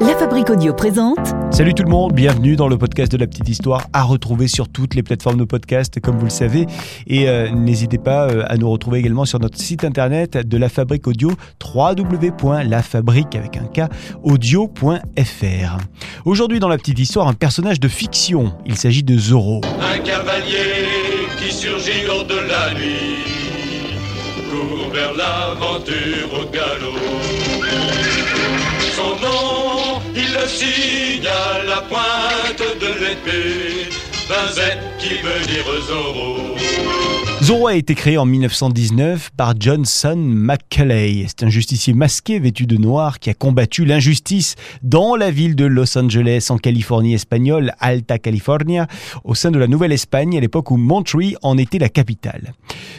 La Fabrique Audio présente Salut tout le monde, bienvenue dans le podcast de la petite histoire à retrouver sur toutes les plateformes de podcast comme vous le savez et euh, n'hésitez pas euh, à nous retrouver également sur notre site internet de la Fabrique Audio www.lafabrique avec un K audio.fr. Aujourd'hui dans la petite histoire un personnage de fiction, il s'agit de Zorro. Un cavalier qui surgit hors de la nuit court vers l'aventure au galop. Son nom, il le signe à la pointe de l'épée qui veut dire Zorro. Zorro a été créé en 1919 par Johnson McCulley. C'est un justicier masqué vêtu de noir qui a combattu l'injustice dans la ville de Los Angeles en Californie espagnole, Alta California, au sein de la Nouvelle-Espagne à l'époque où Monterey en était la capitale.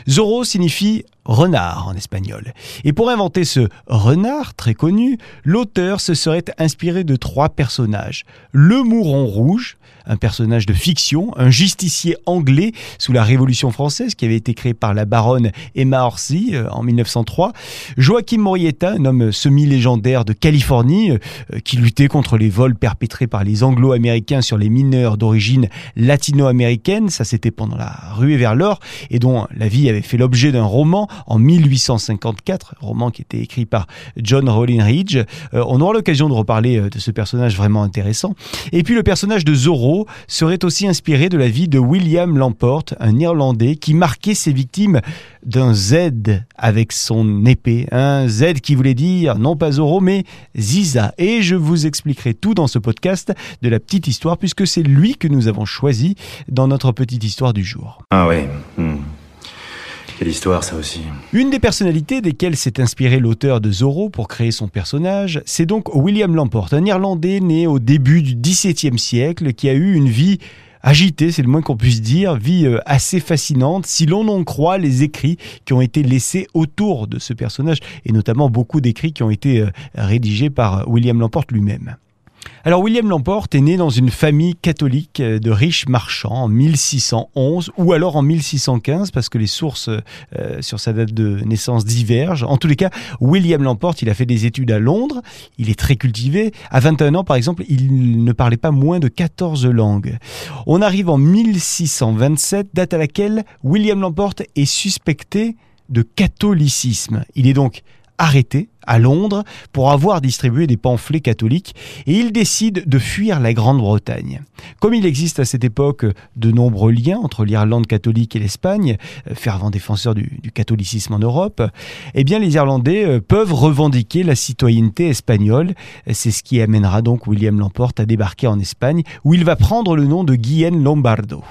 Zorro signifie renard en espagnol. Et pour inventer ce renard très connu, l'auteur se serait inspiré de trois personnages. Le Mouron Rouge, un personnage de fiction, un justicier anglais sous la Révolution française qui avait été créé par la baronne Emma Orsi euh, en 1903. Joachim Morietta, un homme semi-légendaire de Californie euh, qui luttait contre les vols perpétrés par les anglo-américains sur les mineurs d'origine latino-américaine. Ça, c'était pendant la ruée vers l'or et dont la vie avait fait l'objet d'un roman en 1854, roman qui était écrit par John Rollin Ridge. Euh, on aura l'occasion de reparler de ce personnage vraiment intéressant. Et puis le personnage de Zorro, serait aussi inspiré de la vie de William Lamport, un Irlandais qui marquait ses victimes d'un Z avec son épée. Un Z qui voulait dire non pas Zorro mais Ziza. Et je vous expliquerai tout dans ce podcast de la petite histoire puisque c'est lui que nous avons choisi dans notre petite histoire du jour. Ah ouais. hmm. Quelle histoire ça aussi. Une des personnalités desquelles s'est inspiré l'auteur de Zorro pour créer son personnage, c'est donc William Lamport, un Irlandais né au début du XVIIe siècle qui a eu une vie agitée, c'est le moins qu'on puisse dire, vie euh, assez fascinante si l'on en croit les écrits qui ont été laissés autour de ce personnage et notamment beaucoup d'écrits qui ont été euh, rédigés par William Lamport lui-même. Alors William Lamport est né dans une famille catholique euh, de riches marchands en 1611 ou alors en 1615 parce que les sources euh, sur sa date de naissance divergent. En tous les cas, William Lamport, il a fait des études à Londres, il est très cultivé. À 21 ans par exemple, il ne parlait pas moins de 14 langues. On arrive en 1627, date à laquelle William Lamport est suspecté de catholicisme. Il est donc arrêté à Londres pour avoir distribué des pamphlets catholiques et il décide de fuir la Grande-Bretagne. Comme il existe à cette époque de nombreux liens entre l'Irlande catholique et l'Espagne, euh, fervent défenseur du, catholicisme en Europe, eh bien les Irlandais euh, peuvent revendiquer la citoyenneté espagnole. C'est ce qui amènera donc William Lamport à débarquer en Espagne où il va prendre le nom de Guillaume Lombardo.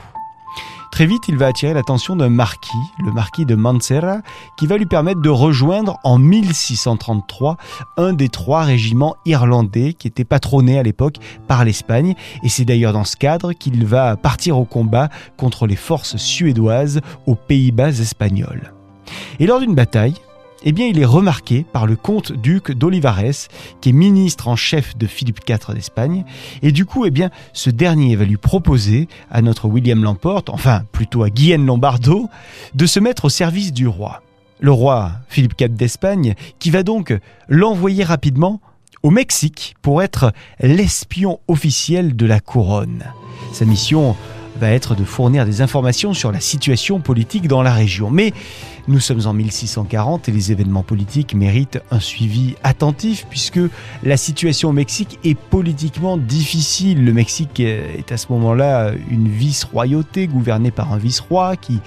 Très vite, il va attirer l'attention d'un marquis, le marquis de Mancera, qui va lui permettre de rejoindre en 1633 un des trois régiments irlandais qui étaient patronnés à l'époque par l'Espagne. Et c'est d'ailleurs dans ce cadre qu'il va partir au combat contre les forces suédoises aux Pays-Bas espagnols. Et lors d'une bataille, eh il est remarqué par le comte-duc d'Olivares, qui est ministre en chef de Philippe IV d'Espagne, et du coup, eh bien, ce dernier va lui proposer à notre William Lamport, enfin, plutôt à Guillaume Lombardo, de se mettre au service du roi. Le roi Philippe IV d'Espagne, qui va donc l'envoyer rapidement au Mexique pour être l'espion officiel de la couronne. Sa mission va être de fournir des informations sur la situation politique dans la région. Mais nous sommes en 1640 et les événements politiques méritent un suivi attentif puisque la situation au Mexique est politiquement difficile. Le Mexique est à ce moment-là une vice-royauté gouvernée par un vice-roi qui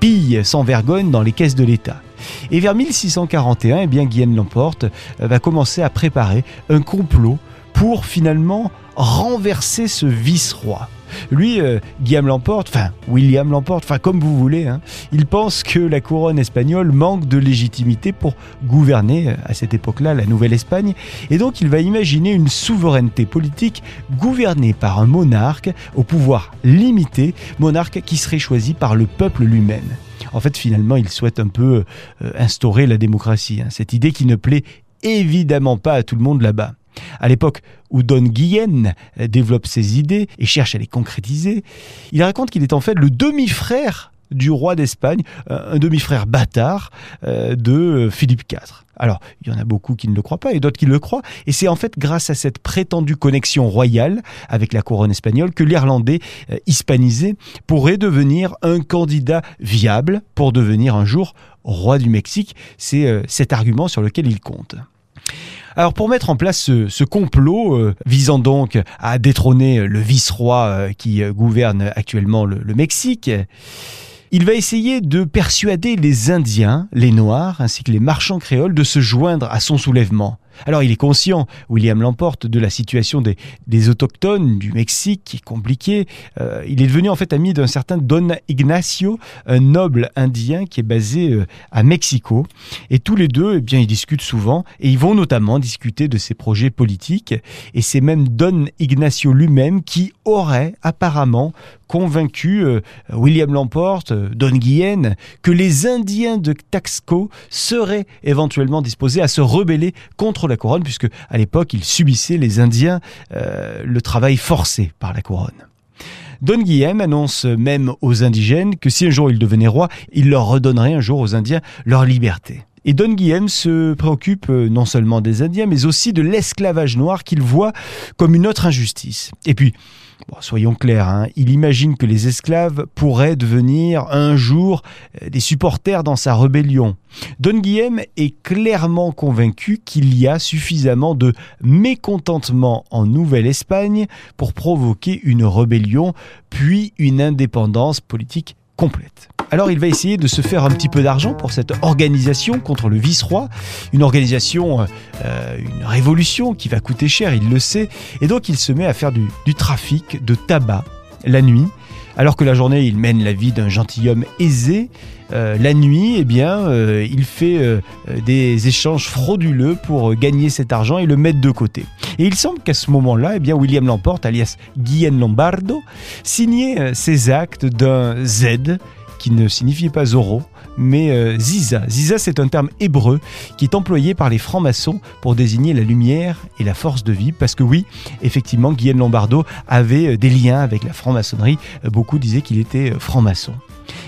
pille sans vergogne dans les caisses de l'État. Et vers 1641, eh bien, Guyenne l'emporte va commencer à préparer un complot pour finalement renverser ce vice-roi. Lui, euh, Guillaume l'emporte, enfin William l'emporte, enfin comme vous voulez, hein, il pense que la couronne espagnole manque de légitimité pour gouverner euh, à cette époque-là la Nouvelle-Espagne, et donc il va imaginer une souveraineté politique gouvernée par un monarque au pouvoir limité, monarque qui serait choisi par le peuple lui-même. En fait, finalement, il souhaite un peu euh, instaurer la démocratie, hein, cette idée qui ne plaît évidemment pas à tout le monde là-bas. À l'époque où Don Guillen développe ses idées et cherche à les concrétiser, il raconte qu'il est en fait le demi-frère du roi d'Espagne, un demi-frère bâtard euh, de Philippe IV. Alors, il y en a beaucoup qui ne le croient pas et d'autres qui le croient. Et c'est en fait grâce à cette prétendue connexion royale avec la couronne espagnole que l'Irlandais euh, hispanisé pourrait devenir un candidat viable pour devenir un jour roi du Mexique. C'est euh, cet argument sur lequel il compte. Alors pour mettre en place ce, complot euh, visant donc à détrôner le vice-roi qui gouverne actuellement le Mexique, il va essayer de persuader les Indiens, les Noirs, ainsi que les marchands créoles de se joindre à son soulèvement. Alors il est conscient, William l'emporte, de la situation des, autochtones du Mexique qui est compliquée. Euh, il est devenu en fait ami d'un certain Don Ignacio, un noble indien qui est basé euh, à Mexico. Et tous les deux, eh bien, ils discutent souvent et ils vont notamment discuter de ses projets politiques. Et c'est même Don Ignacio lui-même qui aurait apparemment convaincu euh, William Lamporte, Don Guillen, que les Indiens de Taxco seraient éventuellement disposés à se rebeller contre la couronne, puisque à l'époque, ils subissaient, les Indiens, euh, le travail forcé par la couronne. Don Guillaume annonce même aux indigènes que si un jour il devenait roi, il leur redonnerait un jour aux Indiens leur liberté. Et Don Guillaume se préoccupe euh, non seulement des Indiens, mais aussi de l'esclavage noir qu'il voit comme une autre injustice. Et puis, soyons clairs, hein, il imagine que les esclaves pourraient devenir un jour euh, des supporters dans sa rébellion. Don Guillaume est clairement convaincu qu'il y a suffisamment de mécontentement en Nouvelle-Espagne pour provoquer une rébellion, puis une indépendance politique Alors il va essayer de se faire un petit peu d'argent pour cette organisation contre le vice-roi, une organisation, euh, une révolution qui va coûter cher, il le sait, et donc il se met à faire du, trafic de tabac la nuit. Alors que la journée, il mène la vie d'un gentilhomme aisé, euh, la nuit, eh bien, euh, il fait des échanges frauduleux pour gagner cet argent et le mettre de côté. Et il semble qu'à ce moment-là, eh bien, William Lamporte, alias Guillaume Lombardo, signait ses actes d'un Z qui ne signifie pas Zoro, mais euh, Ziza. Ziza, c'est un terme hébreu qui est employé par les francs-maçons pour désigner la lumière et la force de vie. Parce que oui, effectivement, Guillaume Lombardo avait euh, des liens avec la franc-maçonnerie. Euh, beaucoup disaient qu'il était franc-maçon.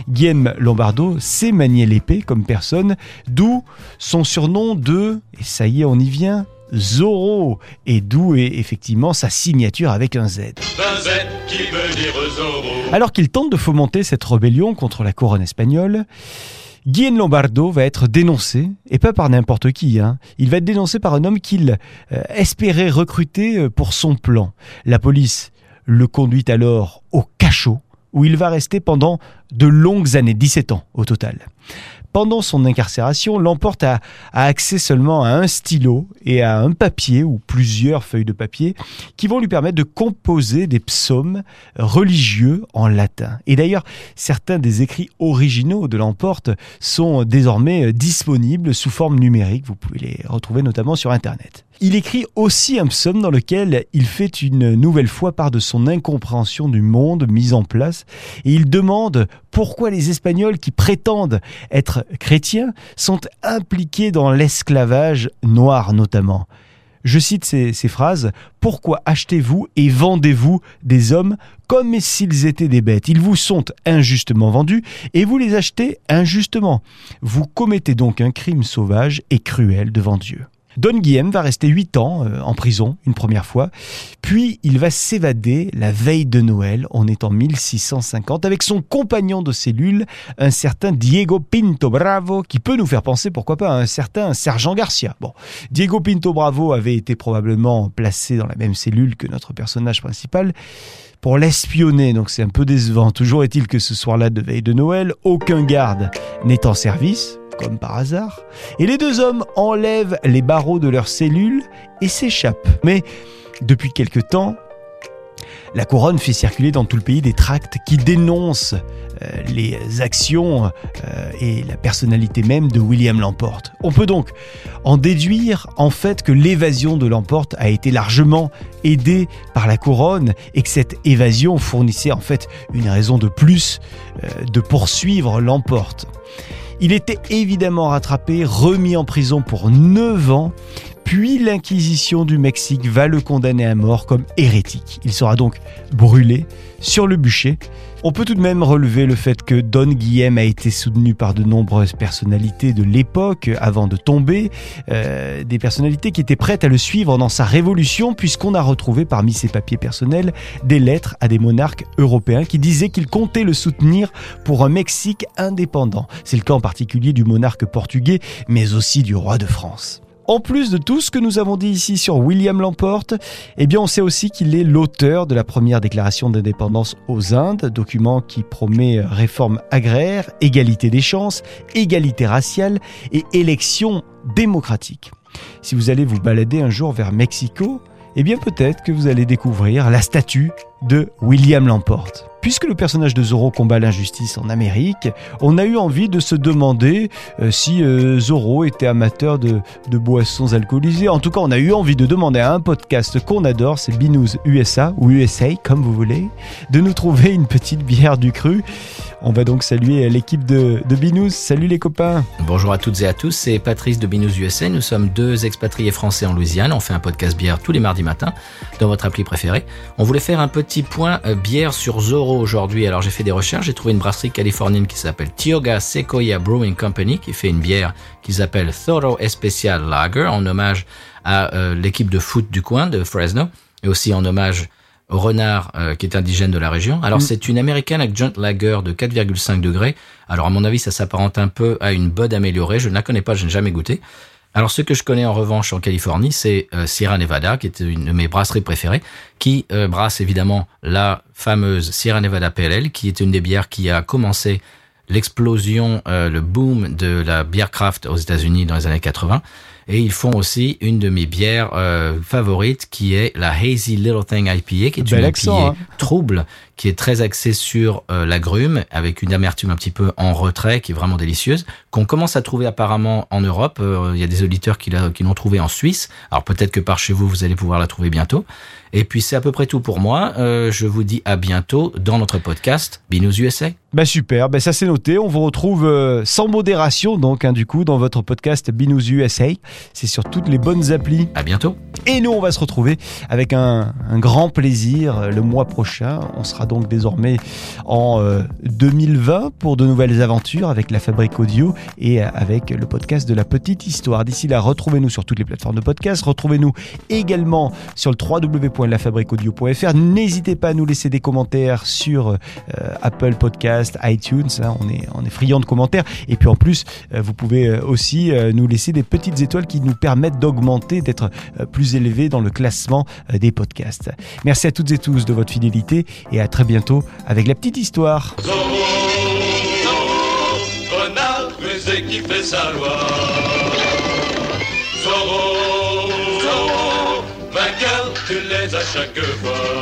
Guillaume Lombardo sait manier l'épée comme personne, d'où son surnom de, et ça y est, on y vient, Zorro, et d'où est effectivement sa signature avec un Z. Alors qu'il tente de fomenter cette rébellion contre la couronne espagnole, Guillaume Lombardo va être dénoncé, et pas par n'importe qui, hein. il va être dénoncé par un homme qu'il euh, espérait recruter euh, pour son plan. La police le conduit alors au cachot, où il va rester pendant de longues années, 17 ans au total pendant son incarcération, l'emporte à, accès seulement à un stylo et à un papier ou plusieurs feuilles de papier qui vont lui permettre de composer des psaumes religieux en latin. Et d'ailleurs, certains des écrits originaux de l'emporte sont désormais disponibles sous forme numérique. Vous pouvez les retrouver notamment sur Internet. Il écrit aussi un psaume dans lequel il fait une nouvelle fois part de son incompréhension du monde mis en place et il demande pourquoi les Espagnols qui prétendent être chrétiens sont impliqués dans l'esclavage noir notamment. Je cite ces, ces phrases Pourquoi achetez-vous et vendez-vous des hommes comme s'ils étaient des bêtes? Ils vous sont injustement vendus et vous les achetez injustement. Vous commettez donc un crime sauvage et cruel devant Dieu. Don Guillaume va rester 8 ans euh, en prison une première fois, puis il va s'évader la veille de Noël, on est en 1650, avec son compagnon de cellule, un certain Diego Pinto Bravo, qui peut nous faire penser pourquoi pas à un certain Sergent Garcia. Bon, Diego Pinto Bravo avait été probablement placé dans la même cellule que notre personnage principal pour l'espionner, donc c'est un peu décevant. Toujours est-il que ce soir-là de veille de Noël, aucun garde n'est en service, comme par hasard, et les deux hommes enlèvent les barreaux de leur cellule et s'échappent. Mais depuis quelque temps, la couronne fait circuler dans tout le pays des tracts qui dénoncent euh, les actions euh, et la personnalité même de William Lamporte. On peut donc en déduire en fait que l'évasion de Lamporte a été largement aidée par la couronne et que cette évasion fournissait en fait une raison de plus euh, de poursuivre Lamporte. Il était évidemment rattrapé, remis en prison pour 9 ans, puis l'Inquisition du Mexique va le condamner à mort comme hérétique. Il sera donc brûlé sur le bûcher. On peut tout de même relever le fait que Don Guillem a été soutenu par de nombreuses personnalités de l'époque avant de tomber, euh, des personnalités qui étaient prêtes à le suivre dans sa révolution puisqu'on a retrouvé parmi ses papiers personnels des lettres à des monarques européens qui disaient qu'ils comptaient le soutenir pour un Mexique indépendant. C'est le cas en particulier du monarque portugais mais aussi du roi de France. En plus de tout ce que nous avons dit ici sur William Lamporte, eh bien on sait aussi qu'il est l'auteur de la première déclaration d'indépendance aux Indes, document qui promet réforme agraire, égalité des chances, égalité raciale et élection démocratique. Si vous allez vous balader un jour vers Mexico, eh bien peut-être que vous allez découvrir la statue de William Lamporte. Puisque le personnage de Zorro combat l'injustice en Amérique, on a eu envie de se demander euh, si euh, Zorro était amateur de, de, boissons alcoolisées. En tout cas, on a eu envie de demander à un podcast qu'on adore, c'est Binous USA ou USA, comme vous voulez, de nous trouver une petite bière du cru. On va donc saluer l'équipe de, de Binous. Salut les copains. Bonjour à toutes et à tous, c'est Patrice de Binous USA. Nous sommes deux expatriés français en Louisiane. On fait un podcast bière tous les mardis matins dans votre appli préférée. On voulait faire un petit point euh, bière sur Zorro aujourd'hui. Alors j'ai fait des recherches, j'ai trouvé une brasserie californienne qui s'appelle Tioga Sequoia Brewing Company qui fait une bière qu'ils appellent Thorough Especial Lager en hommage à euh, l'équipe de foot du coin de Fresno et aussi en hommage au renard euh, qui est indigène de la région. Alors mm. c'est une américaine Adjunct Lager de 4,5 degrés. Alors à mon avis ça s'apparente un peu à une Bud améliorée. Je ne la connais pas, je n'ai jamais goûté. Alors ce que je connais en revanche en Californie, c'est euh, Sierra Nevada, qui est une de mes brasseries préférées, qui euh, brasse évidemment la fameuse Sierra Nevada PLL, qui est une des bières qui a commencé l'explosion, euh, le boom de la bière craft aux États-Unis dans les années 80. Et ils font aussi une de mes bières favorites, qui est la Hazy Little Thing IPA, qui est une IPA hein. trouble, qui est très axée sur l'agrume, avec une amertume un petit peu en retrait, qui est vraiment délicieuse, qu'on commence à trouver apparemment en Europe. Il y a des auditeurs qui l'ont trouvé en Suisse. Alors peut-être que par chez vous, vous allez pouvoir la trouver bientôt. Et puis c'est à peu près tout pour moi. Euh, je vous dis à bientôt dans notre podcast Binous USA. Bah super, bah ça c'est noté. On vous retrouve euh, sans modération donc hein, du coup dans votre podcast Binous USA. C'est sur toutes les bonnes applis. À bientôt. Et nous on va se retrouver avec un, un grand plaisir euh, le mois prochain. On sera donc désormais en 2020 pour de nouvelles aventures avec la Fabrique Audio et avec le podcast de la petite histoire. D'ici là, retrouvez-nous sur toutes les plateformes de podcast. Retrouvez-nous également sur le www lafabriqueaudio.fr. N'hésitez pas à nous laisser des commentaires sur euh, Apple Podcast, iTunes. Hein, on est on est friand de commentaires. Et puis en plus, euh, vous pouvez euh, aussi nous laisser des petites étoiles qui nous permettent d'augmenter, d'être plus élevés dans le classement des podcasts. Merci à toutes et tous de votre fidélité et à très bientôt avec la petite histoire. loi. vainqueur, tu les as chaque fois.